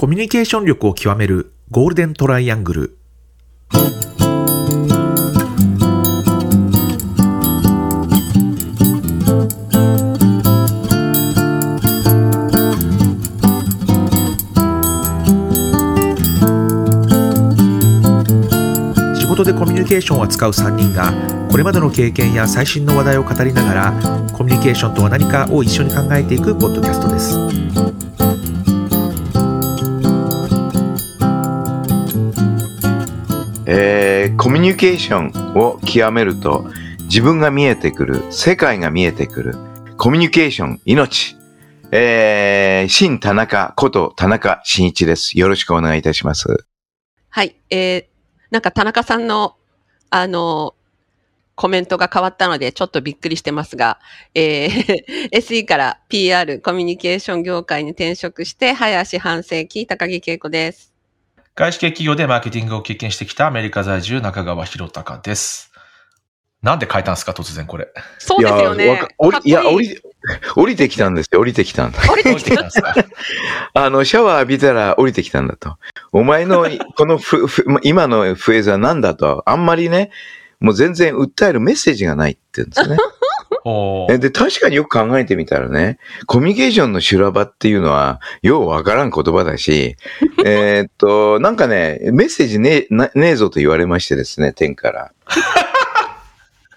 コミュニケーション力を極めるゴールデントライアングル。仕事でコミュニケーションを扱う3人がこれまでの経験や最新の話題を語りながらコミュニケーションとは何かを一緒に考えていくポッドキャストです。ミュニケーションを極めると自分が見えてくる、世界が見えてくる、コミュニケーション、命。えー、新田中こと田中真一です。よろしくお願いいたします。はい。えー、なんか田中さんの、あの、コメントが変わったので、ちょっとびっくりしてますが、えー SE から PR コミュニケーション業界に転職して、早足半世紀、高木恵子です。外資系企業でマーケティングを経験してきたアメリカ在住中川博隆です。なんで変えたんですか突然これ。そうですよね。いや降り降り、降りてきたんですよ。降りてきたんだ。降りてきたんですかあの、シャワー浴びたら降りてきたんだと。お前の、このふ、ふ、今のフレーズは何だと。あんまりね、もう全然訴えるメッセージがないって言うんですね。で、確かによく考えてみたらね、コミュニケーションの修羅場っていうのは、ようわからん言葉だし、えーっと、なんかね、メッセージねねえぞと言われましてですね、天から。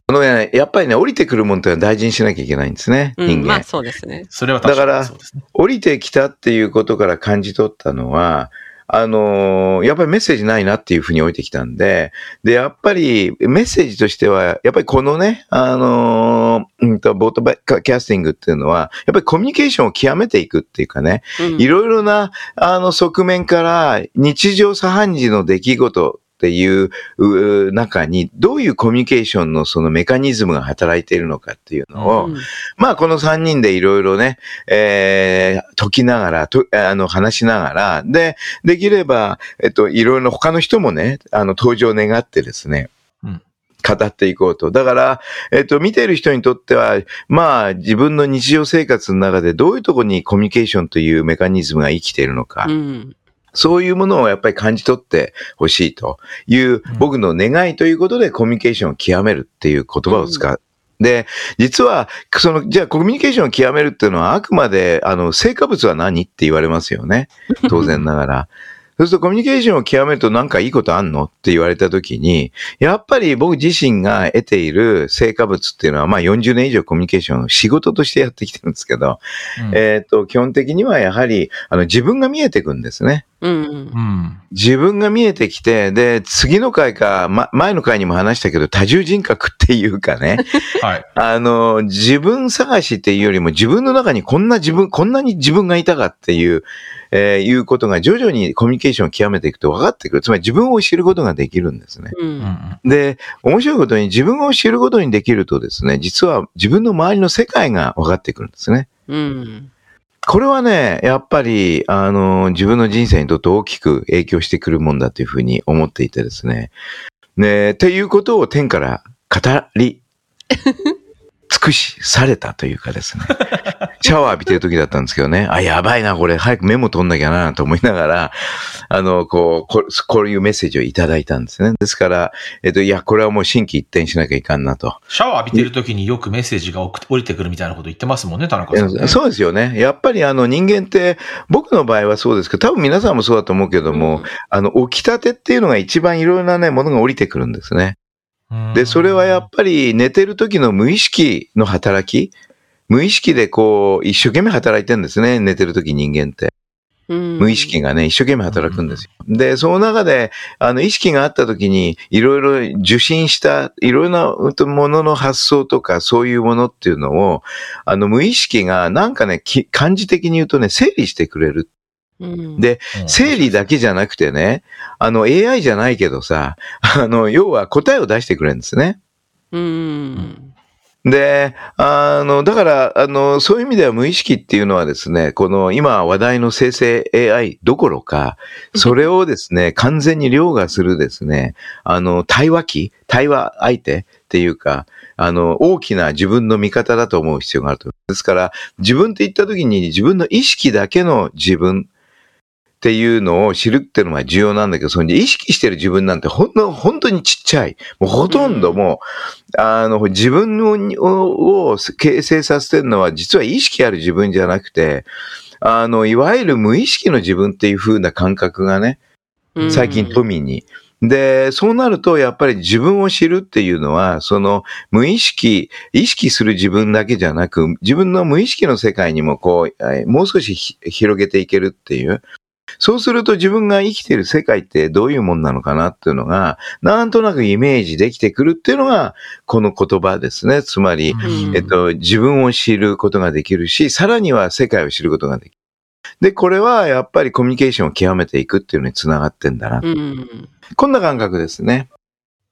あのね、やっぱりね、降りてくるもんってのは大事にしなきゃいけないんですね、うん、人間。まあそうですね。それは確かだからにそうですね。降りてきたっていうことから感じ取ったのは、あのーやっぱりメッセージないなっていうふうに置いてきたんで、で、やっぱりメッセージとしては、やっぱりこのね、あのーうんと、ボートバキャスティングっていうのは、やっぱりコミュニケーションを極めていくっていうかね、うん。いろいろな、あの、側面から、日常茶飯事の出来事っていうう中に、どういうコミュニケーションのそのメカニズムが働いているのかっていうのを、うんまあ、この3人でいろいろね、えー、解きながら、と、あの、話しながら、で、できれば、えっと、いろいろな他の人もね、あの、登場を願ってですね、うん語っていこうと。だから、えっと、見ている人にとっては、まあ、自分の日常生活の中でどういうところにコミュニケーションというメカニズムが生きているのか、うん。そういうものをやっぱり感じ取ってほしいという僕の願いということでコミュニケーションを極めるっていう言葉を使う。で、実は、その、じゃあコミュニケーションを極めるっていうのはあくまで、あの、成果物は何って言われますよね。当然ながら。そうするとコミュニケーションを極めると何かいいことあんのって言われたときに、やっぱり僕自身が得ている成果物っていうのは、まあ40年以上コミュニケーションを仕事としてやってきてるんですけど、うんえっ、と、基本的にはやはり、あの、自分が見えてくんですね。うん。うん。自分が見えてきて、で、次の回か、ま、前の回にも話したけど、多重人格っていうかね、はい。あの、自分探しっていうよりも、自分の中にこんな自分、こんなに自分がいたかっていう、えーいうことが徐々にコミュニケーションを極めていくと分かってくる。つまり自分を知ることができるんですね。う。うんん。で、面白いことに自分を知ることにできるとですね、実は自分の周りの世界が分かってくるんですね。うん。これはね、やっぱり、あの、自分の人生にとって大きく影響してくるもんだというふうに思っていてですね。ね、っていうことを天から語り、尽くしされたというかですね。シャワー浴びてる時だったんですけどね。あ、やばいな、これ、早くメモ取んなきゃな、と思いながら、あの、こう、ここういうメッセージをいただいたんですね。ですから、えっと、いや、これはもう心機一転しなきゃいかんなと。シャワー浴びてる時によくメッセージが降りてくるみたいなこと言ってますもんね、田中さん、ね。そうですよね。やっぱりあの人間って、僕の場合はそうですけど、多分皆さんもそうだと思うけども、あの、起きたてっていうのが一番いろいろなね、ものが降りてくるんですね。うんで、それはやっぱり寝てる時の無意識の働き、無意識でこう、一生懸命働いてるんですね、寝てる時人間って。うん。無意識がね、一生懸命働くんですよ。で、その中で、あの、意識があった時に、いろいろ受信した、いろいろなものの発想とか、そういうものっていうのを、あの、無意識が、なんかね、き漢字的に言うとね、整理してくれる。うん。で、うん整理だけじゃなくてね、あの、AI じゃないけどさ、あの、要は答えを出してくれるんですね。うん。で、あの、だから、あの、そういう意味では無意識っていうのはですね、この今話題の生成 AI どころか、それをですね、完全に凌駕するですね、あの、対話機、対話相手っていうか、あの、大きな自分の味方だと思う必要があると。ですから、自分って言った時に自分の意識だけの自分っっていうのを知るっていうのが重要なんだけど、その意識してる自分なんてほんの、本当にちっちゃい。もうほとんどもう、あの、自分をを形成させてるのは実は意識ある自分じゃなくて、あの、いわゆる無意識の自分っていう風な感覚がね、最近富に。で、そうなると、やっぱり自分を知るっていうのは、その無意識、意識する自分だけじゃなく、自分の無意識の世界にもこう、もう少し広げていけるっていう。そうすると自分が生きている世界ってどういうもんなのかなっていうのが、なんとなくイメージできてくるっていうのが、この言葉ですね。つまり、うんえっと、自分を知ることができるし、さらには世界を知ることができる。で、これはやっぱりコミュニケーションを極めていくっていうのにつながってんだな。うん。こんな感覚ですね。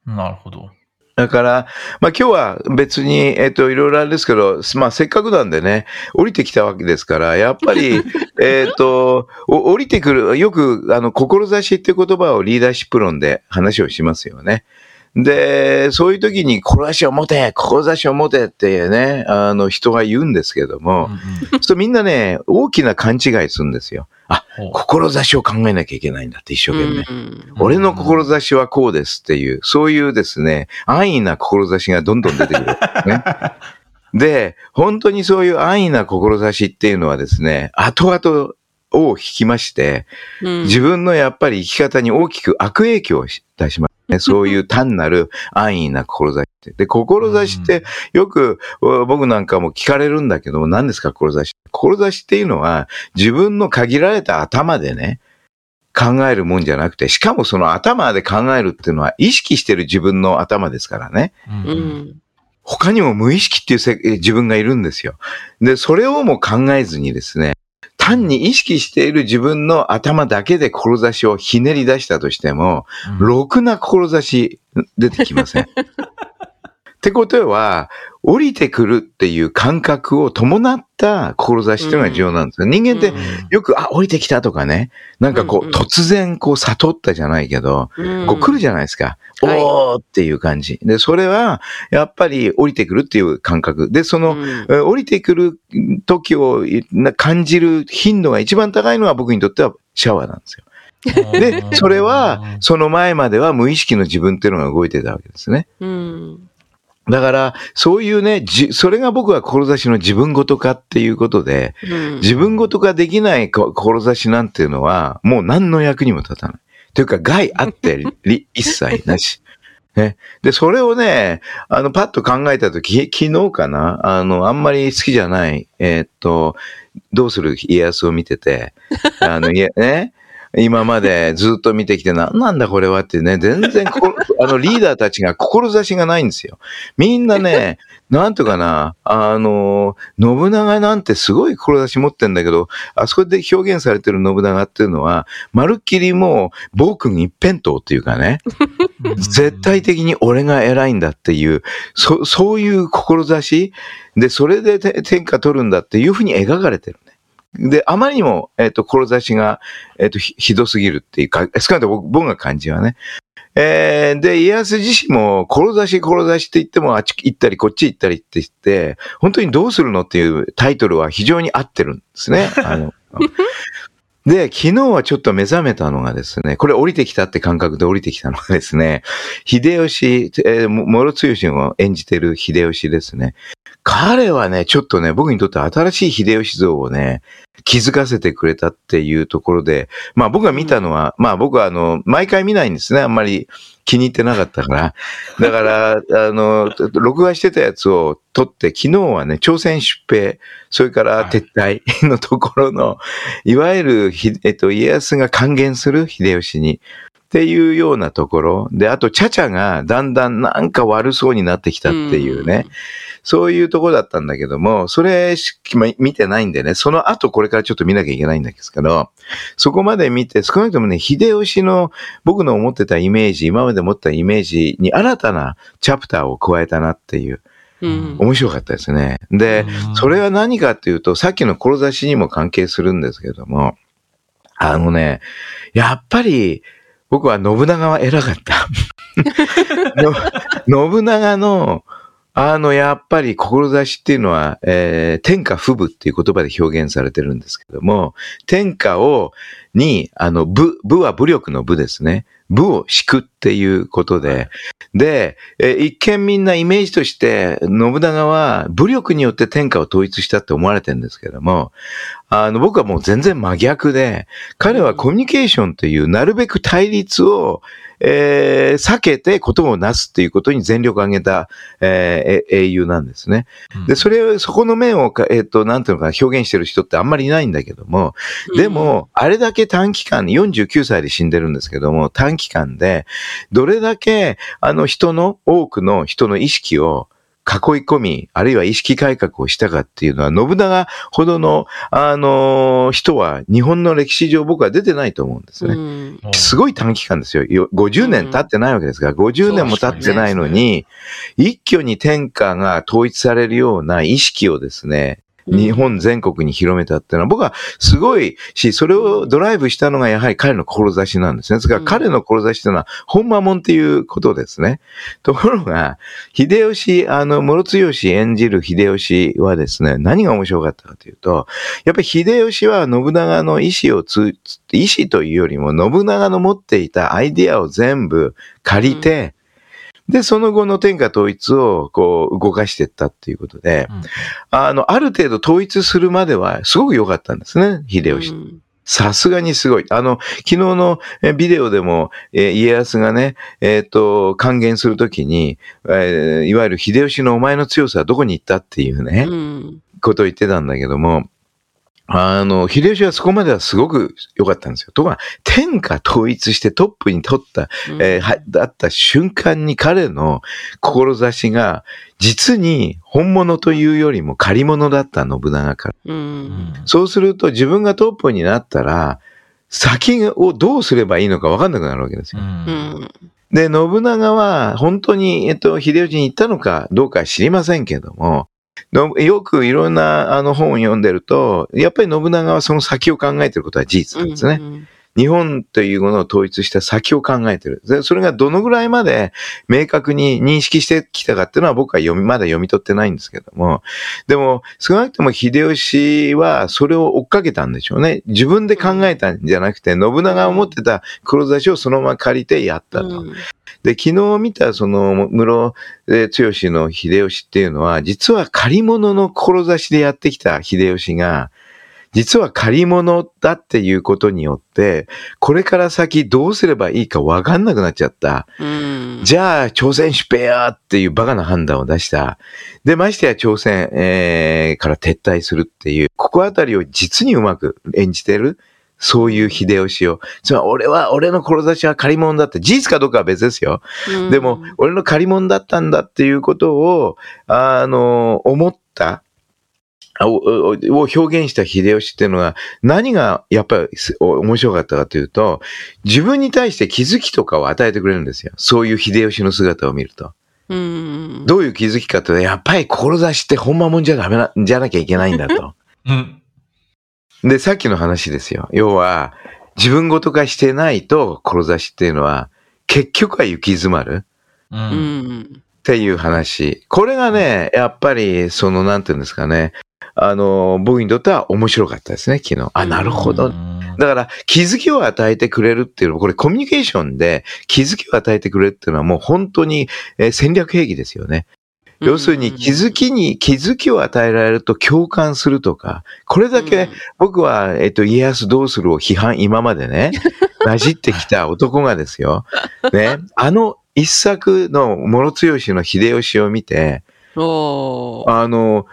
なるほど。だから、まあ今日は別に、えっと、いろいろあれですけど、まあせっかくなんでね、降りてきたわけですから、やっぱり、えっと、お降りてくる、よく、あの、志っていう言葉をリーダーシップ論で話をしますよね。で、そういう時に、志を持て志を持てってね、あの、人が言うんですけども、うんうんそうみんなね、大きな勘違いするんですよ。あ、志を考えなきゃいけないんだって一生懸命。うん俺の志はこうですっていう、そういうですね、安易な志がどんどん出てくる。ね、で、本当にそういう安易な志っていうのはですね、後々を引きまして、うん自分のやっぱり生き方に大きく悪影響をし出しますね。そういう単なる安易な志って。で、志ってよくお僕なんかも聞かれるんだけども、何ですか志志っていうのは自分の限られた頭でね、考えるもんじゃなくて、しかもその頭で考えるっていうのは意識してる自分の頭ですからね。うん。他にも無意識っていうせ自分がいるんですよ。で、それをも考えずにですね、単に意識している自分の頭だけで志をひねり出したとしても、ろくな志出てきません。ってことは、降りてくるっていう感覚を伴った志っていうのが重要なんですよ。人間ってうんよく、あ、降りてきたとかね、なんかこう、うんうん突然こう悟ったじゃないけど、うんこう来るじゃないですか。はいおーっていう感じ。で、それは、やっぱり降りてくるっていう感覚。で、その、うんえー降りてくる時をな感じる頻度が一番高いのは僕にとってはシャワーなんですよ。で、それは、その前までは無意識の自分っていうのが動いてたわけですね。うん。だから、そういうね、じそれが僕は志の自分ごと化っていうことで、うん自分ごと化できないこ志なんていうのは、もう何の役にも立たない。というか、害あってり 一切なし。ね。で、それをね、あの、パッと考えたとき、昨日かな？あの、あんまり好きじゃない、えーっと、どうする家康を見てて、あの、いや、ね。今までずっと見てきて、なんなんだこれはってね、全然ここ、あの、リーダーたちが志がないんですよ。みんなね、なんとかな、あの、信長なんてすごい志持ってんだけど、あそこで表現されてる信長っていうのは、まるっきりもう、暴君一辺倒っていうかね、絶対的に俺が偉いんだっていう、そそういう志で、それでて天下取るんだっていうふうに描かれてるね。で、あまりにも、えっ、と、志が、えっ、と、ひひどすぎるっていうか、少なくとも僕僕が感じはね。えーで、家康自身も、志、志って言っても、あっち行ったり、こっち行ったりって言って、本当にどうするのっていうタイトルは非常に合ってるんですね。あの で、昨日はちょっと目覚めたのがですね、これ降りてきたって感覚で降りてきたのがですね、秀吉、えー、諸剛を演じてる秀吉ですね。彼はね、ちょっとね、僕にとって新しい秀吉像をね、気づかせてくれたっていうところで、まあ僕が見たのは、まあ僕はあの、毎回見ないんですね。あんまり気に入ってなかったから。だから、あの、録画してたやつを撮って、昨日はね、朝鮮出兵、それから撤退のところの、いわゆるひ、えっと、家康が還元する秀吉に、っていうようなところ。で、あと、チャチャがだんだんなんか悪そうになってきたっていうね。そういうところだったんだけども、それしま見てないんでね、その後これからちょっと見なきゃいけないんですけど、そこまで見て、少なくともね、秀吉の僕の思ってたイメージ、今まで持ったイメージに新たなチャプターを加えたなっていう、うん。面白かったですね。で、それは何かっていうと、さっきの志にも関係するんですけども、あのね、やっぱり、僕は信長は偉かった。信長の、あの、やっぱり志っていうのは、えー、天下不武っていう言葉で表現されてるんですけども、天下を、に、あの、武、武は武力の武ですね。武を敷くっていうことで、で、えー一見みんなイメージとして、信長は武力によって天下を統一したって思われてるんですけども、あの、僕はもう全然真逆で、彼はコミュニケーションというなるべく対立を、えー避けてことをなすっていうことに全力を挙げた、えーえ英雄なんですね。で、それを、そこの面をか、えっ、と、なんていうのかな、表現してる人ってあんまりいないんだけども、でも、あれだけ短期間に、49歳で死んでるんですけども、短期間で、どれだけ、あの人の、多くの人の意識を囲い込み、あるいは意識改革をしたかっていうのは、信長ほどの、あの人は、日本の歴史上僕は出てないと思うんですね。うんすごい短期間ですよ。よ50年経ってないわけですから、50年も経ってないのに、一挙に天下が統一されるような意識をですね、日本全国に広めたっていうのは僕はすごいし、それをドライブしたのがやはり彼の志なんですね。ですからうん彼の志というのは本間門っていうことですね。ところが、秀吉、あの、諸強演じる秀吉はですね、何が面白かったかというと、やっぱり秀吉は信長の意思をつ、意思というよりも信長の持っていたアイディアを全部借りて、で、その後の天下統一をこう動かしていったっていうことで、うんあの、ある程度統一するまではすごく良かったんですね、秀吉。うんさすがにすごい。あの、昨日のえビデオでも、えー家康がね、えっ、と、還元するときに、えーいわゆる秀吉のお前の強さはどこに行ったっていうね、うんことを言ってたんだけども、あの、秀吉はそこまではすごく良かったんですよ。ところが、天下統一してトップに取った、えーは、だった瞬間に彼の志が、実に本物というよりも借り物だった信長から。ううんんそうすると自分がトップになったら、先をどうすればいいのか分かんなくなるわけですよ。うんうんで、信長は本当に、えっと、秀吉に言ったのかどうかは知りませんけども、のよくいろんなあの本を読んでると、やっぱり信長はその先を考えてることは事実なんですね。うん日本というものを統一した先を考えてる。でそれがどのぐらいまで明確に認識してきたかっていうのは僕は読み、まだ読み取ってないんですけども。でも、少なくとも秀吉はそれを追っかけたんでしょうね。自分で考えたんじゃなくて、信長が持ってた志をそのまま借りてやったと。うんで、昨日見たその、室えー剛の秀吉っていうのは、実は借り物の志でやってきた秀吉が、実は借り物だっていうことによって、これから先どうすればいいか分かんなくなっちゃった。うんじゃあ、朝鮮出兵やっていうバカな判断を出した。で、ましてや朝鮮、えーから撤退するっていう、ここあたりを実にうまく演じてる。そういう秀吉を。つまり、俺は、俺の志は借り物だって、事実かどうかは別ですよ。でも、俺の借り物だったんだっていうことを、あの、思った、を表現した秀吉っていうのは、何がやっぱり面白かったかというと、自分に対して気づきとかを与えてくれるんですよ。そういう秀吉の姿を見ると。うんどういう気づきかというと、やっぱり志ってほんまもんじゃダメな、じゃなきゃいけないんだと。うん。で、さっきの話ですよ。要は、自分ごと化してないと、志っていうのは、結局は行き詰まる。う。うんんっていう話。これがね、やっぱり、その、なんていうんですかね。あの、僕にとっては面白かったですね、昨日。あ、なるほど。うんだから、気づきを与えてくれるっていうのは、これコミュニケーションで気づきを与えてくれるっていうのはもう本当にえー戦略兵器ですよね。要するに気づきに、気づきを与えられると共感するとか、これだけ僕は、えっと、家康どうするを批判、今までね、混じってきた男がですよ。ね、あの一作の諸強の秀吉を見て、あの、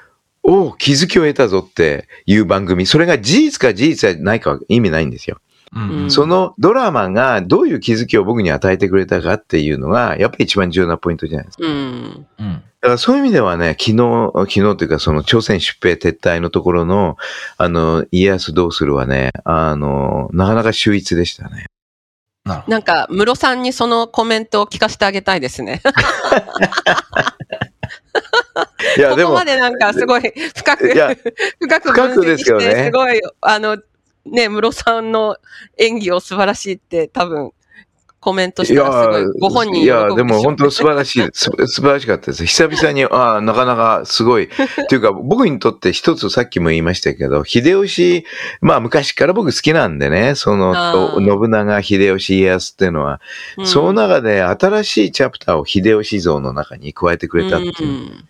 お気づきを得たぞっていう番組、それが事実か事実じゃないかは意味ないんですよ。うんうんそのドラマがどういう気づきを僕に与えてくれたかっていうのが、やっぱり一番重要なポイントじゃないですか。うんうん。だからそういう意味ではね、昨日、昨日というかその朝鮮出兵撤退のところの、あの、家康どうするはね、あの、なかなか秀逸でしたね。な。なんか、ムロさんにそのコメントを聞かせてあげたいですね。いや、でも。ここま、でなんかすごい深く、深く分析しですよね。て、すごい、あの、ね、ムロさんの演技を素晴らしいって多分コメントしたらすごい、ご本人いや、でも本当当素晴らしい、す素晴らしかったです。久々に、ああ、なかなかすごい。っていうか、僕にとって一つさっきも言いましたけど、秀吉、まあ昔から僕好きなんでね、その、信長、秀吉、家康っていうのは、その中で新しいチャプターを秀吉像の中に加えてくれたっていう。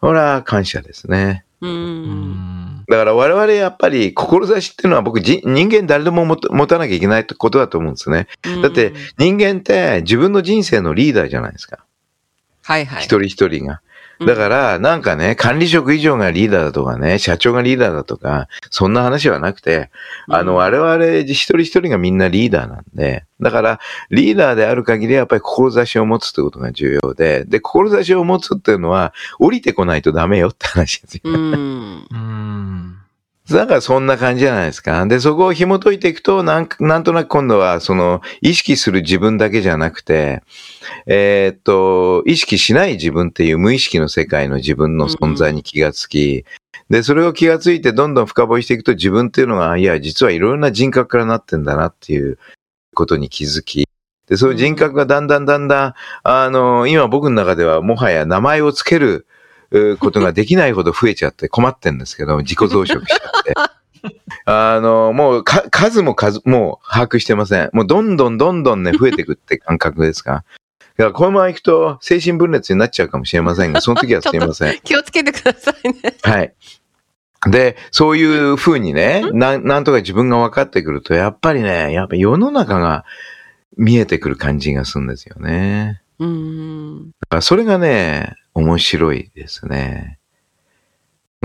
ほら、感謝ですね。うん。だから我々やっぱり志っていうのは僕じ人間誰でも持た持たなきゃいけないってことだと思うんですね。だって人間って自分の人生のリーダーじゃないですか。はいはい。一人一人が。だから、なんかね、管理職以上がリーダーだとかね、社長がリーダーだとか、そんな話はなくて、あの、我々一人一人がみんなリーダーなんで、だから、リーダーである限りやっぱり志を持つってことが重要で、で、志を持つっていうのは、降りてこないとダメよって話ですよ。うん。うん。だからそんな感じじゃないですか。で、そこを紐解いていくと、なんなんとなく今度は、その、意識する自分だけじゃなくて、えーっと、意識しない自分っていう無意識の世界の自分の存在に気がつき、で、それを気がついてどんどん深掘りしていくと自分っていうのが、いや、実はいろんな人格からなってんだなっていうことに気づき、で、そういう人格がだんだんだんだん、あの、今僕の中ではもはや名前をつける、ことができないほど増えちゃって困ってんですけど、自己増殖しちゃって。あの、もうか、数も数、もう把握してません。もうどんどんどんどんね、増えていくって感覚ですか。だからこのまま行くと精神分裂になっちゃうかもしれませんが、その時はすいません。気をつけてくださいね。はい。で、そういう風にね、なん、なんとか自分が分かってくると、やっぱりね、やっぱ世の中が見えてくる感じがするんですよね。うん。だからそれがね、面白いですね。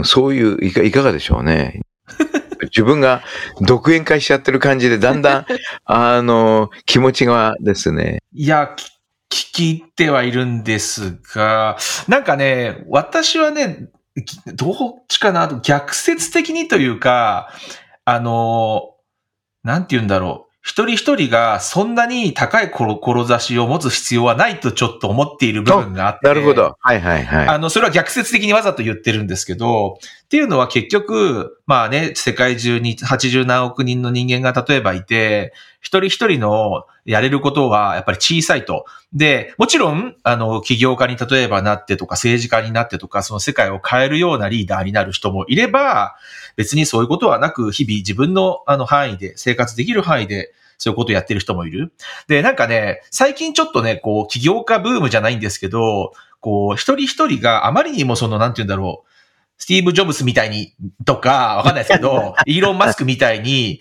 そういう、いかいかがでしょうね。自分が独演会しちゃってる感じで、だんだん、あの、気持ちがですね、いや、き聞き入ってはいるんですが、なんかね、私はね、きどっちかな逆説的にというか、あの、なんて言うんだろう。一人一人がそんなに高い志を持つ必要はないとちょっと思っている部分があって。なるほど。はいはいはい。あの、それは逆説的にわざと言ってるんですけど、っていうのは結局、まあね、世界中に80何億人の人間が例えばいて、一人一人のやれることはやっぱり小さいと。で、もちろん、あの、起業家に例えばなってとか、政治家になってとか、その世界を変えるようなリーダーになる人もいれば、別にそういうことはなく、日々自分のあの範囲で、生活できる範囲で、そういうことをやってる人もいる。で、なんかね、最近ちょっとね、こう、起業家ブームじゃないんですけど、こう、一人一人があまりにもその、なんて言うんだろう、スティーブ・ジョブスみたいに、とか、わかんないですけど、イーロン・マスクみたいに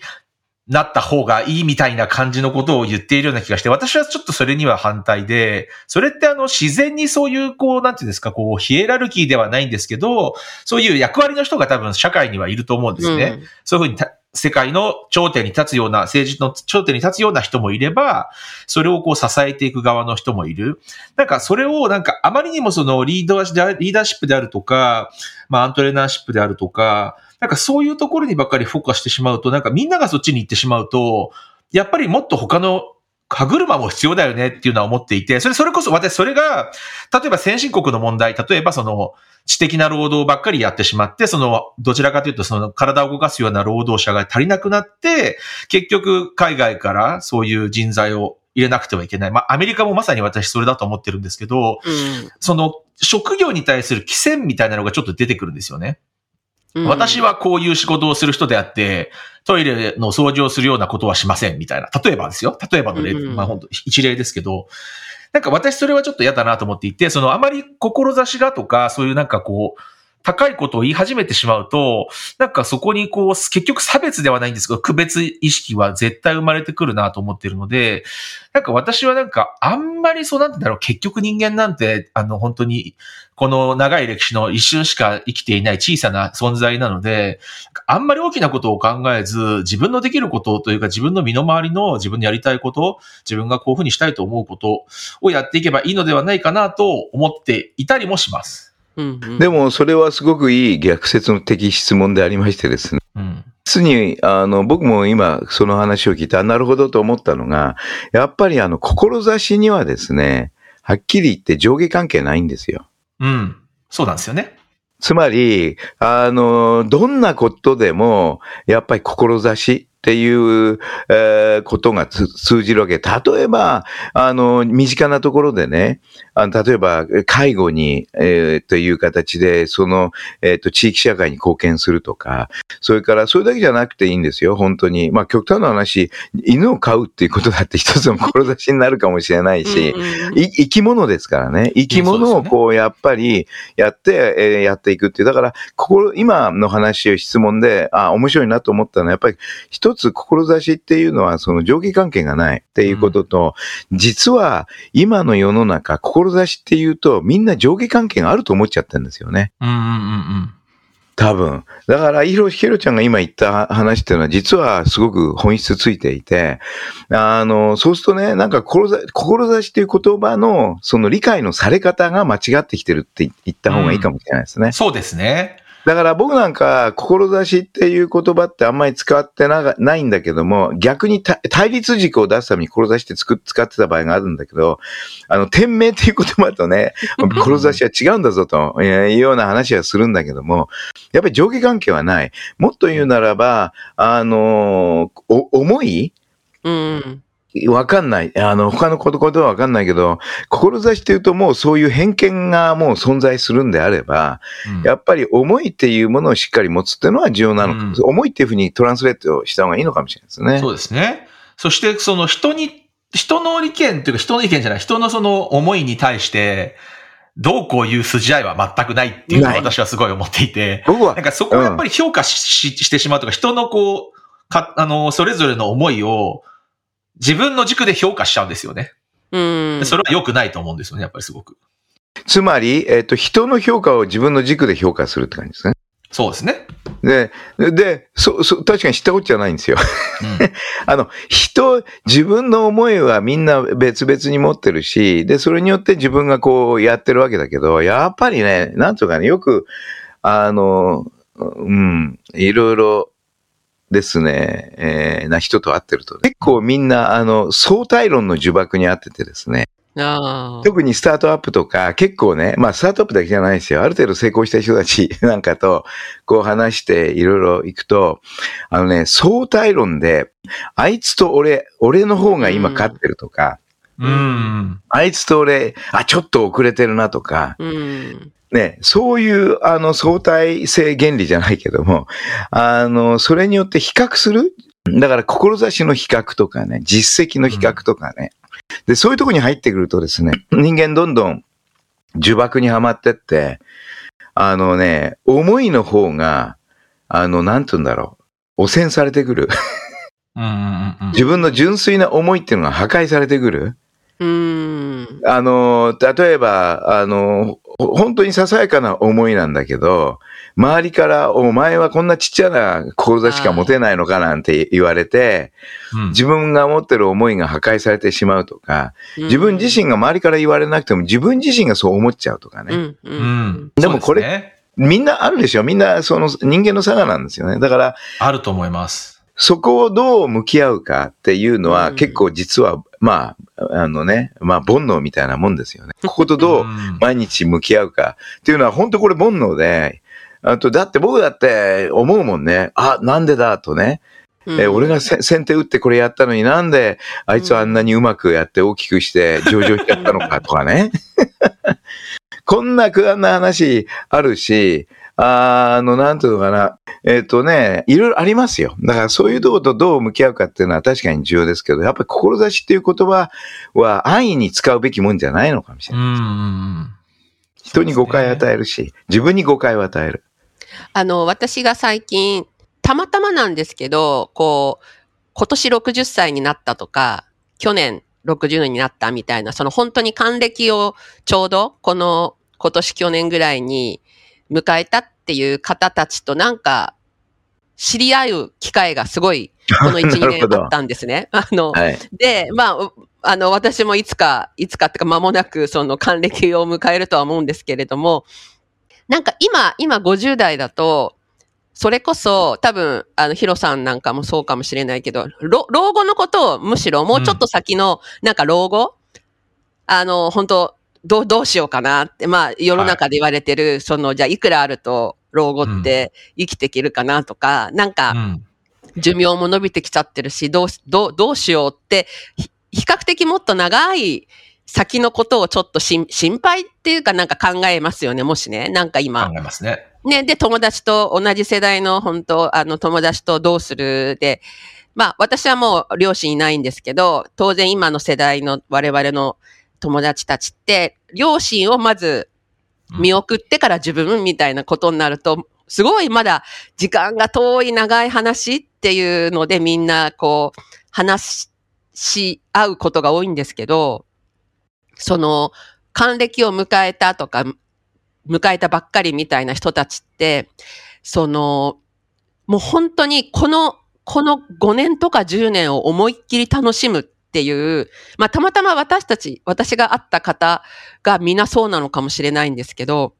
なった方がいいみたいな感じのことを言っているような気がして、私はちょっとそれには反対で、それってあの、自然にそういう、こう、なんていうんですか、こう、ヒエラルキーではないんですけど、そういう役割の人が多分社会にはいると思うんですね。そういうふうにた世界の頂点に立つような、政治の頂点に立つような人もいれば、それをこう支えていく側の人もいる。なんかそれをなんかあまりにもそのリーダーであリーダーシップであるとか、まあアントレーナーシップであるとか、なんかそういうところにばっかりフォーカスしてしまうと、なんかみんながそっちに行ってしまうと、やっぱりもっと他の歯車も必要だよねっていうのは思っていて、それ、それこそ私、それが、例えば先進国の問題、例えばその、知的な労働ばっかりやってしまって、その、どちらかというと、その体を動かすような労働者が足りなくなって、結局、海外からそういう人材を入れなくてはいけない。まあ、アメリカもまさに私それだと思ってるんですけど、うんその、職業に対する規制みたいなのがちょっと出てくるんですよね。うん私はこういう仕事をする人であって、トイレの掃除をするようなことはしませんみたいな。例えばですよ。例えばの例、うんまあ本当一例ですけど、なんか私それはちょっと嫌だなと思っていて、そのあまり志がとか、そういうなんかこう、高いことを言い始めてしまうと、なんかそこにこう、結局差別ではないんですけど、区別意識は絶対生まれてくるなと思ってるので、なんか私はなんかあんまりそうなんだろう、結局人間なんて、あの本当に、この長い歴史の一瞬しか生きていない小さな存在なので、あんまり大きなことを考えず、自分のできることというか自分の身の回りの自分のやりたいこと、自分がこういうふうにしたいと思うことをやっていけばいいのではないかなと思っていたりもします。うんうんでもそれはすごくいい逆説的質問でありましてですね。うん。実に、あの、僕も今その話を聞いて、あなるほどと思ったのが、やっぱりあの、志にはですね、はっきり言って上下関係ないんですよ。うん。そうなんですよね。つまり、あの、どんなことでも、やっぱり志っっていう、えーことがつ通じるわけ。例えば、あの、身近なところでね、あの例えば、介護に、えーという形で、その、えっ、と、地域社会に貢献するとか、それから、それだけじゃなくていいんですよ、本当に。まあ、極端な話、犬を飼うっていうことだって一つの 志になるかもしれないし、うんうんい生き物ですからね。生き物をこう、やっぱりやって、えーやっていくっていう。だから、心、今の話を質問で、あ、面白いなと思ったのは、やっぱり一つ志っていうのは、その上下関係がないっていうことと、実は今の世の中、志っていうと、みんな上下関係があると思っちゃってるんですよね。うんうんうん多分。だから、ひろ、ひろちゃんが今言った話っていうのは、実はすごく本質ついていて、あの、そうするとね、なんか志、志っていう言葉の、その理解のされ方が間違ってきてるって言った方がいいかもしれないですね。そうですね。だから僕なんか、志っていう言葉ってあんまり使ってながないんだけども、逆にた対立軸を出すために志ってつく使ってた場合があるんだけど、あの、天命っていう言葉とね、志は違うんだぞというような話はするんだけども、やっぱり上下関係はない。もっと言うならば、あの、お思いうん。わかんない。あの、他のことことはわかんないけど、志っていうともうそういう偏見がもう存在するんであれば、うん。やっぱり思いっていうものをしっかり持つっていうのは重要なのか、うん。思いっていうふうにトランスレートした方がいいのかもしれないですね。そうですね。そして、その人に、人の意見というか、人の意見じゃない、人のその思いに対して、どうこういう筋合いは全くないっていうのをない。私はすごい思っていて、僕は。なん、かそこをやっぱり評価し,し、してしまうとか、人のこう、か、あの、それぞれの思いを自分の軸で評価しちゃうんですよね。うん。でそれは良くないと思うんですよね、やっぱりすごく。つまり、えっ、と、人の評価を自分の軸で評価するって感じですね。そうですね。で、で、そ、そ、確かに知ったことじゃないんですよ。うん。あの、人、自分の思いはみんな別々に持ってるし、で、それによって自分がこうやってるわけだけど、やっぱりね、なんとかね、よく、あの、うん、いろいろですね、えーな人と会ってると、結構みんな、あの、相対論の呪縛にあっててですね。特にスタートアップとか、結構ね、まあスタートアップだけじゃないですよ。ある程度成功した人たち なんかと、こう話していろいろ行くと、あのね、相対論で、あいつと俺、俺の方が今勝ってるとか、うん。あいつと俺、あ、ちょっと遅れてるなとか、うん。ね、そういう、あの、相対性原理じゃないけども、あの、それによって比較する？だから、志の比較とかね、実績の比較とかね。で、そういうところに入ってくるとですね、人間どんどん呪縛にはまってって、あのね、思いの方が、あの、なんて言うんだろう、汚染されてくる。自分の純粋な思いっていうのが破壊されてくる。うん。あの、例えば、あの、ほ本当にささやかな思いなんだけど、周りから、お前はこんなちっちゃな志しか持てないのかなんて言われて、うん。自分が持ってる思いが破壊されてしまうとか、自分自身が周りから言われなくても自分自身がそう思っちゃうとかね。うん。でもこれみんなあるでしょみんなその人間の差がなんですよね。だから、あると思います。そこをどう向き合うかっていうのはうん結構実は、まあ、あのね、まあ煩悩みたいなもんですよね。こことどううん毎日向き合うかっていうのは本当これ煩悩で、あと、だって僕だって思うもんね。あ、なんでだ？とね。えー俺がせ先手打ってこれやったのになんであいつはあんなにうまくやって大きくして上場しちゃったのかとかね。こんなくだんな話あるし、あの、なんていうのかな。えっ、とね、いろいろありますよ。だからそういうとことどう向き合うかっていうのは確かに重要ですけど、やっぱり志っていう言葉は安易に使うべきもんじゃないのかもしれない。人に誤解をえ与えるし、自分に誤解を与える。あの、私が最近、たまたまなんですけど、こう、今年60歳になったとか、去年60年になったみたいな、その本当に還暦をちょうど、この今年去年ぐらいに迎えたっていう方たちとなんか、知り合う機会がすごい、この1、2なるほど年あったんですね。あの、はい。で、まあ、うあの、私もいつか、いつかってか間もなくその還暦を迎えるとは思うんですけれども、なんか今、今50代だと、それこそ多分、あの、ヒロさんなんかもそうかもしれないけど、老老後のことをむしろもうちょっと先の、なんか老後、あの、本当どう、どうしようかなって、まあ、世の中で言われてる、その、じゃあいくらあると老後って生きていけるかなとか、なんか、うん寿命も伸びてきちゃってるし、どうし、どう、どうしようって、ひ比較的もっと長い先のことをちょっとし心配っていうかなんか考えますよね、もしね。なんか今考。えますね。ね、で、友達と同じ世代の本当、あの、友達とどうする？で、まあ、私はもう両親いないんですけど、当然今の世代の我々の友達たちって、両親をまず見送ってから自分みたいなことになると、すごいまだ時間が遠い長い話っていうのでみんなこう話し合うことが多いんですけど、その還暦を迎えたとか、迎えたばっかりみたいな人たちって、その、もう本当にこの、この5年とか10年を思いっきり楽しむっていう、まあたまたま私たち、私が会った方がみんなそうなのかもしれないんですけど、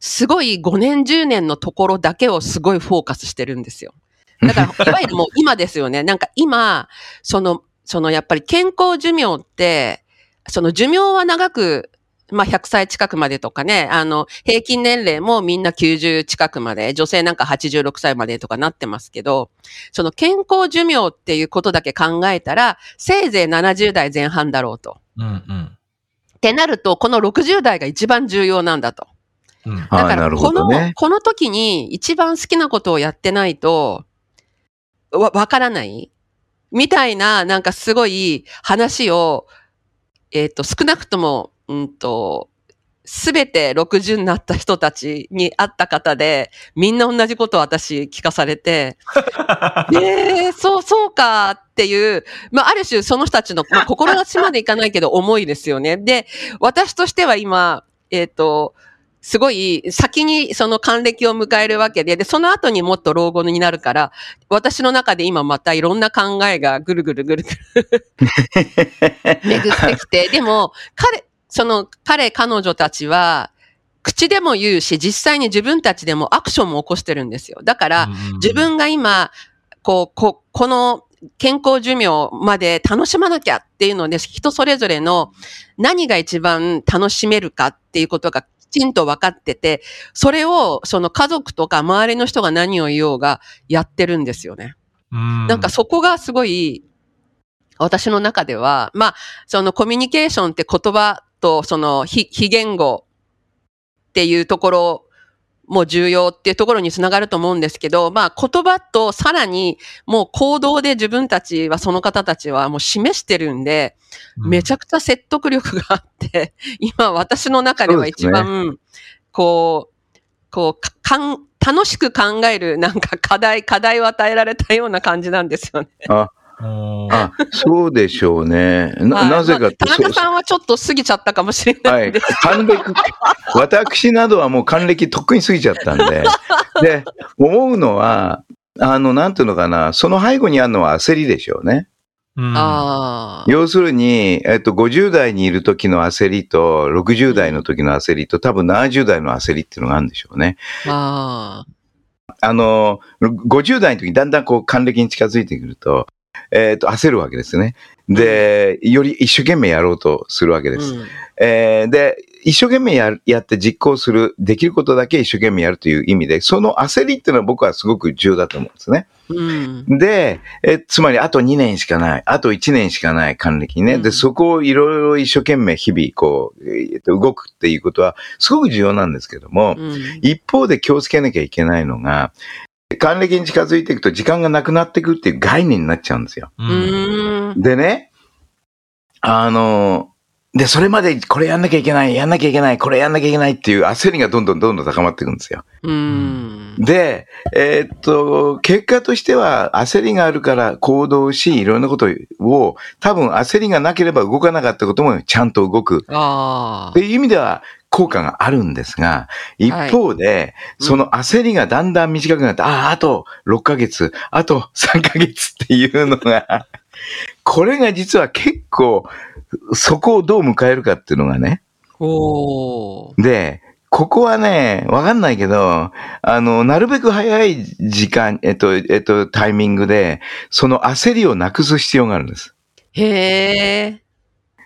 すごい5年10年のところだけをすごいフォーカスしてるんですよ。だから、いわゆるもう今ですよね。なんか今、その、そのやっぱり健康寿命って、その寿命は長く、まあ100歳近くまでとかね、あの、平均年齢もみんな90近くまで、女性なんか86歳までとかなってますけど、その健康寿命っていうことだけ考えたら、せいぜい70代前半だろうと。うんうん。ってなると、この60代が一番重要なんだと。うん。だから、この、ね。この時に一番好きなことをやってないと、わ、わからない？みたいな、なんかすごい話を、えっ、と、少なくとも、うんと、すべて60になった人たちに会った方で、みんな同じことを私聞かされて、ええそう、そうかっていう、まあ、ある種その人たちの、まあ、志までいかないけど思いですよね。で、私としては今、えっ、と、すごい先にその還暦を迎えるわけで、で、その後にもっと老後になるから、私の中で今またいろんな考えがぐるぐるぐるぐる 巡ってきて、でも、彼、その彼、彼女たちは、口でも言うし、実際に自分たちでもアクションも起こしてるんですよ。だから、自分が今、こう、こ、この健康寿命まで楽しまなきゃっていうので、人それぞれの何が一番楽しめるかっていうことがきちんと分かってて、それをその家族とか周りの人が何を言おうがやってるんですよね。うん、なんかそこがすごい、私の中では、まあ、そのコミュニケーションって言葉とその非非言語っていうところも重要っていうところにつながると思うんですけど、まあ言葉とさらにもう行動で自分たちはその方たちはもう示してるんで、めちゃ、ゃくちゃ説得力があって、今私の中では一番、こう、こう、かかん、楽しく考えるなんか課題、課題を与えられたような感じなんですよね。うんあ、そうでしょうね。なはいなぜかって、まあ田中さんはちょっと過ぎちゃったかもしれなはいです。。還暦、私などはもう還暦とっくに過ぎちゃったんで。で、思うのは、あの、なんていうのかな、その背後にあるのは焦りでしょうね。うんああ。要するに、えっと、50代にいる時の焦りと、60代の時の焦りと、多分70代の焦りっていうのがあるんでしょうね。ああの、50代の時だんだんこう還暦に近づいてくると、えっと、焦るわけですね。で、より一生懸命やろうとするわけあ。です。うんえーで、一生懸命ややって実行する、できることだけ一生懸命やるという意味で、その焦りっていうのは僕はすごく重要だと思うんですね。うん。で、えつまりあと2年しかない、あと1年しかない還暦ね。うんで、そこをいろいろ一生懸命日々こう、えーと動くっていうことはすごく重要なんですけども、うん一方で気をつけなきゃいけないのが、還暦に近づいていくと時間がなくなっていくっていう概念になっちゃうんですよ。でね、あの、で、それまでこれやんなきゃいけない、やんなきゃいけない、これやんなきゃいけないっていう焦りがどんどんどんどん高まっていくんですよ。うん。で、えーっと、結果としては焦りがあるから行動し、いろんなことを、多分焦りがなければ動かなかったこともちゃんと動く。あっていう意味では効果があるんですが、一方で、うんその焦りがだんだん短くなって、ああ、あと6ヶ月、あと3ヶ月っていうのが、これが実は結構、そこをどう迎えるかっていうのがね。で、ここはね、わかんないけど、あの、なるべく早い時間、えっと、えっと、タイミングで、その焦りをなくす必要があるんです。へえ。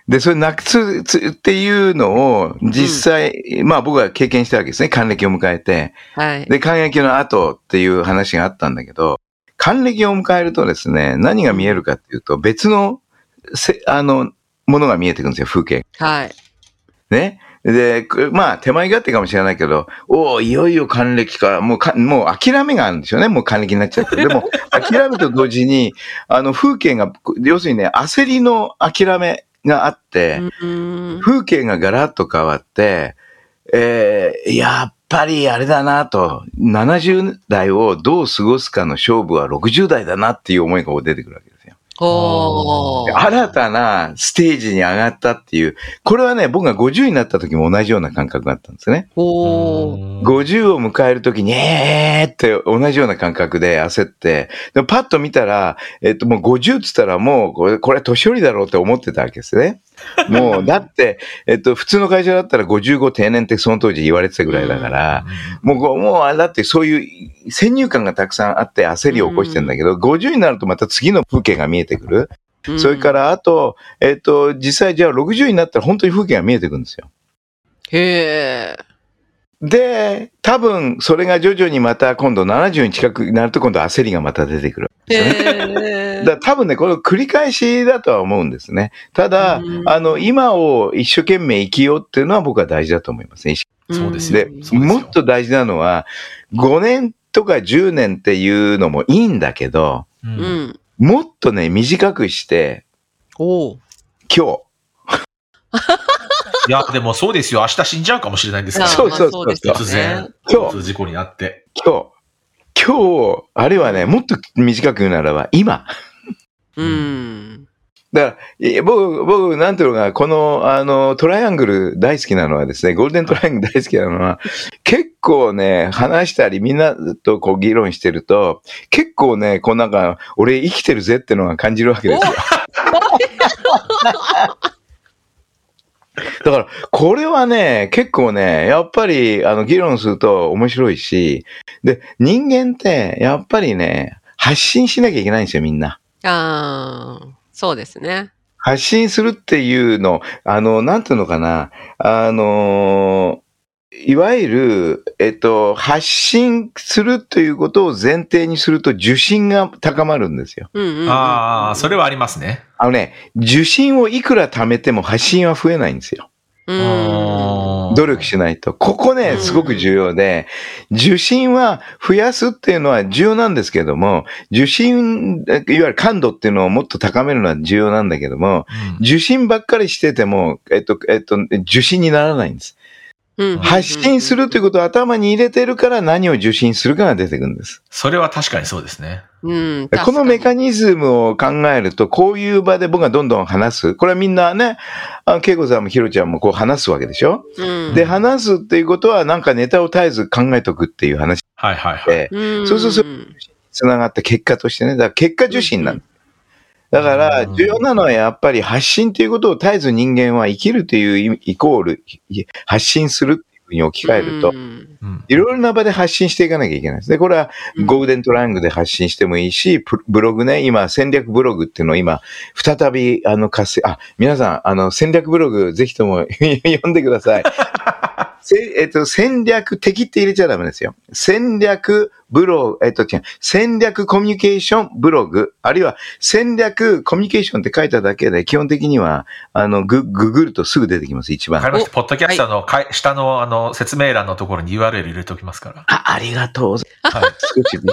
で、それなくすつっていうのを、実際、まあ僕は経験したわけですね。還暦を迎えて。はい。で、還暦の後っていう話があったんだけど、還暦を迎えるとですね、何が見えるかっていうと、別の、せ、あの、ものが見えてくるんですよ、風景。はい。ね。で、くまあ、手前勝手かもしれないけど、おお、いよいよ還暦か、もうか、もう諦めがあるんですよね、もう還暦になっちゃって。でも、諦めと同時に、あの、風景が、要するにね、焦りの諦めがあって、うん。風景がガラッと変わって、えー、やっぱりあれだなと、70代をどう過ごすかの勝負は60代だなっていう思いが出てくるわけです。新たなステージに上がったっていう、これはね、僕が50になった時も同じような感覚があったんですね。おー。50を迎える時に、えーって同じような感覚で焦って、でもパッと見たら、えっと、もう50って言ったらもう、これ、これ年寄りだろうって思ってたわけですね。もう、だって、えっと、普通の会社だったら55定年ってその当時言われてたぐらいだから、もうもうあれだってそういう先入観がたくさんあって焦りを起こしてんだけど、50になるとまた次の風景が見えてくる。それかうん。ら、あと、えっと、実際じゃあ60になったら本当に風景が見えてくるんですよ。へー。で、多分、それが徐々にまた今度70に近くなると今度焦りがまた出てくる。へだ多分ね、この繰り返しだとは思うんですね。ただう、んあの、今を一生懸命生きようっていうのは僕は大事だと思いますね。そうですでよそうですよもっと大事なのは、5年とか10年っていうのもいいんだけど、ううんん。もっとね、短くして、おー。今いや、でもそうですよ。明日死んじゃうかもしれないんですから。そうそうそう突然、今日交通事故にあって。日、今日、今日、あるいはね、もっと短く言うならば、今。うん。だから、い僕、僕、なんていうのかな、この、あの、トライアングル大好きなのはですね、ゴールデントライアングル大好きなのは、結構ね、話したり、みんなとこう議論してると、結構ね、こうなんか、俺生きてるぜってのが感じるわけですよ。だから、これはね、結構ね、やっぱり、あの、議論すると面白いし、で、人間って、やっぱりね、発信しなきゃいけないんですよ、みんな。ああ、そうですね。発信するっていうの、あの、なんていうのかな、あの、いわゆる、えっと、発信するということを前提にすると受信が高まるんですよ。うんうんうんうん。ああ、それはありますね。あのね、受信をいくら貯めても発信は増えないんですよ。うん。努力しないと。ここね、うんすごく重要で、受信は増やすっていうのは重要なんですけども、受信、いわゆる感度っていうのをもっと高めるのは重要なんだけども、うん受信ばっかりしてても、えっと、えっと、受信にならないんです。うん発信するということを頭に入れてるから何を受信するかが出てくるんです。それは確かにそうですね。うん。このメカニニズムを考えると、こういう場で僕がどんどん話す。これはみんなね、あ恵子さんもひろちゃんもこう話すわけでしょ、ズで、話すっていうことはなんかネタを絶えず考えとくっていう話はいはいはい。で、うん、そうそうそうつながった結果としてね、だから結果受信なんだ。だから、うん重要なのはやっぱり発信ということを絶えず人間は生きるという意味イコール、い発信するっていうふうに置き換えるといろいろな場で発信していかなきゃいけないです。で、これはうんゴールデントラングルで発信してもいいし、プブログね、今戦略ブログっていうのを今、再び、あの、活性、あ、皆さん、あの、戦略ブログぜひとも 読んでください。せえっと、戦略的って入れちゃダメですよ。戦略ブログ、えっと、違う戦略コミュニケーションブログ、あるいは戦略コミュニケーションって書いただけで、基本的には、あの、グググるとすぐ出てきます、一番わか。りました。ポッドキャストのかい下のあの説明欄のところに URL 入れておきますから。あ、ありがとうございます。はい。少しび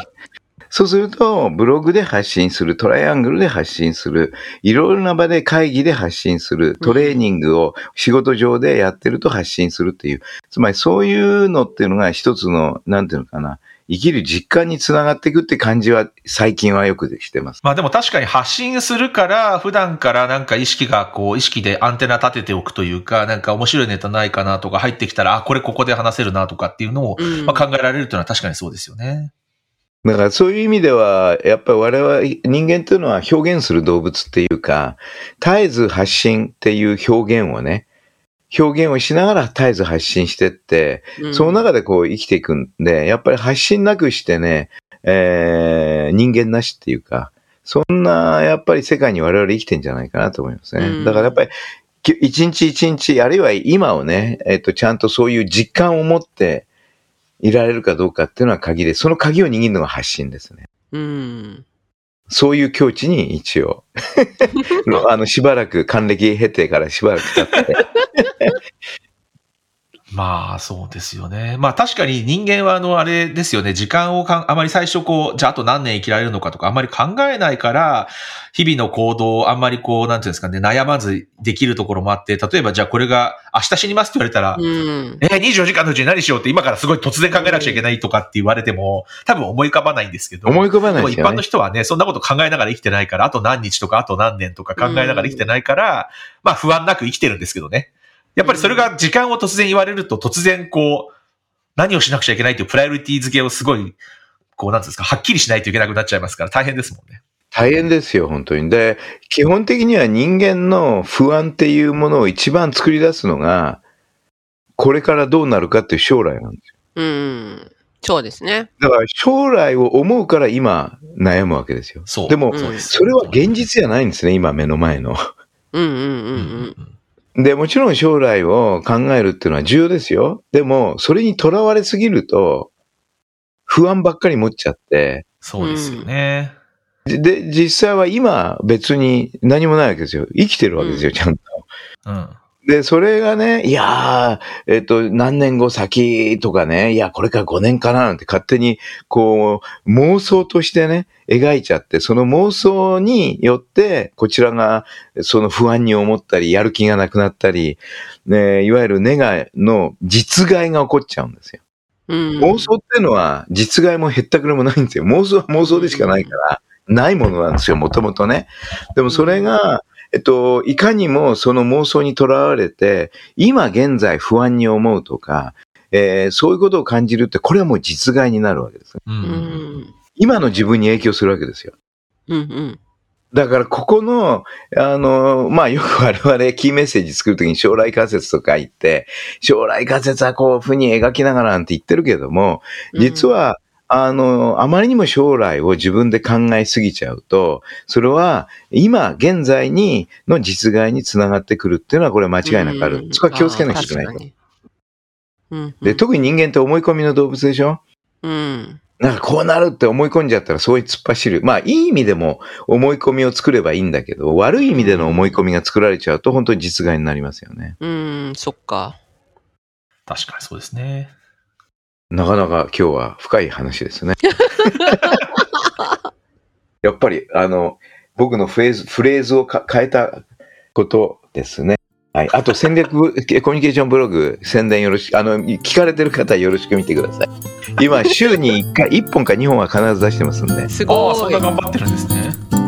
そうすると、ブログで発信する、トライアングルで発信する、いろいろな場で会議で発信する、トレーニングを仕事上でやってると発信するっていう、つまりそういうのっていうのが一つの、なんていうのかな、生きる実感につながっていくって感じは最近はよくしてます。まあでも確かに発信するから、普段からなんか意識がこう、意識でアンテナ立てておくというか、なんか面白いネタないかなとか入ってきたら、あ、これここで話せるなとかっていうのを、うんまあ、考えられるというのは確かにそうですよね。だからそういう意味では、やっぱり我々人間というのは表現する動物っていうか、絶えず発信っていう表現をね、表現をしながら絶えず発信してって、うんその中でこう生きていくんで、やっぱり発信なくしてね、えー人間なしっていうか、そんなやっぱり世界に我々生きてんじゃないかなと思いますね。うんだからやっぱり、き一日一日、あるいは今をね、えっ、と、ちゃんとそういう実感を持っていられるかどうかっていうのは鍵で、その鍵を握るのが発信ですね。うん。そういう境地に一応、あの、しばらく、還暦経てからしばらく経って、まあ、そうですよね。まあ確かに人間はあの、あれですよね。時間をかんあまり最初こう、じゃああと何年生きられるのかとかあんまり考えないから、日々の行動をあんまりこう、なんていうんですかね、悩まずできるところもあって、例えばじゃあこれが明日死にますって言われたら、うん。えー、24時間のうちに何しようって今からすごい突然考えなくちゃいけないとかって言われても、多分思い浮かばないんですけど。思い浮かばないでも一般の。人はね、そんなこと考えながら生きてないから、あと何日とか、あと何年とか考えながら生きてないから、まあ不安なく生きてるんですけどね。やっぱりそれが時間を突然言われると、突然こう、何をしなくちゃいけないというプライオリティ付けをすごい、こう、なんていうんですか、はっきりしないといけなくなっちゃいますから大変ですもんね。大変ですよ、本当に。で、基本的には人間の不安っていうものを一番作り出すのが、これからどうなるかっていう将来なんですよ。うん。そうですね。だから将来を思うから今悩むわけですよ。そう。でもうんそれは現実じゃないんですね、今目の前の。うんうんううんうんんで、もちろん将来を考えるっていうのは重要ですよ。でも、それにとらわれすぎると、不安ばっかり持っちゃって、そうですよね。で、実際は今別に何もないわけですよ。生きてるわけですよ、うんちゃんと。うん。で、それがね、いやー、えっ、と、何年後先とかね、いや、これから5年かななんて勝手に、こう、妄想としてね、描いちゃって、その妄想によって、こちらが、その不安に思ったり、やる気がなくなったり、ね、いわゆるネガの実害が起こっちゃうんですよ。うん。妄想っていうのは、実害もへったくれもないんですよ。妄想は妄想でしかないから、ないものなんですよ、もともとね。でもそれが、えっと、いかにもその妄想にとらわれて、今現在不安に思うとか、えーそういうことを感じるって、これはもう実害になるわけです。う。うんん。今の自分に影響するわけですよ。うんうん。だから、ここの、あの、まあ、よく我々キーメッセージ作るときに将来仮説とか言って、将来仮説はこういうふうに描きながらなんて言ってるけども、実は、あの、あまりにも将来を自分で考えすぎちゃうと、それは今現在にの実害につながってくるっていうのはこれは間違いなくある。そこは気をつけなきゃいけない。で、特に人間って思い込みの動物でしょ？うん。なんかこうなるって思い込んじゃったらそういう突っ走る。まあいい意味でも思い込みを作ればいいんだけど、悪い意味での思い込みが作られちゃうと本当に実害になりますよね。うん、そっか。確かにそうですね。なかなか今日は深い話ですね。やっぱり、あの、僕のフレーズ、フレーズをか変えたことですね。はい。あと戦略部、コミュニケーションブログ、宣伝よろしく、あの、聞かれてる方はよろしく見てください。今、週に1回、1本か2本は必ず出してますんで。すああ、そごいんな。頑張ってるんですね。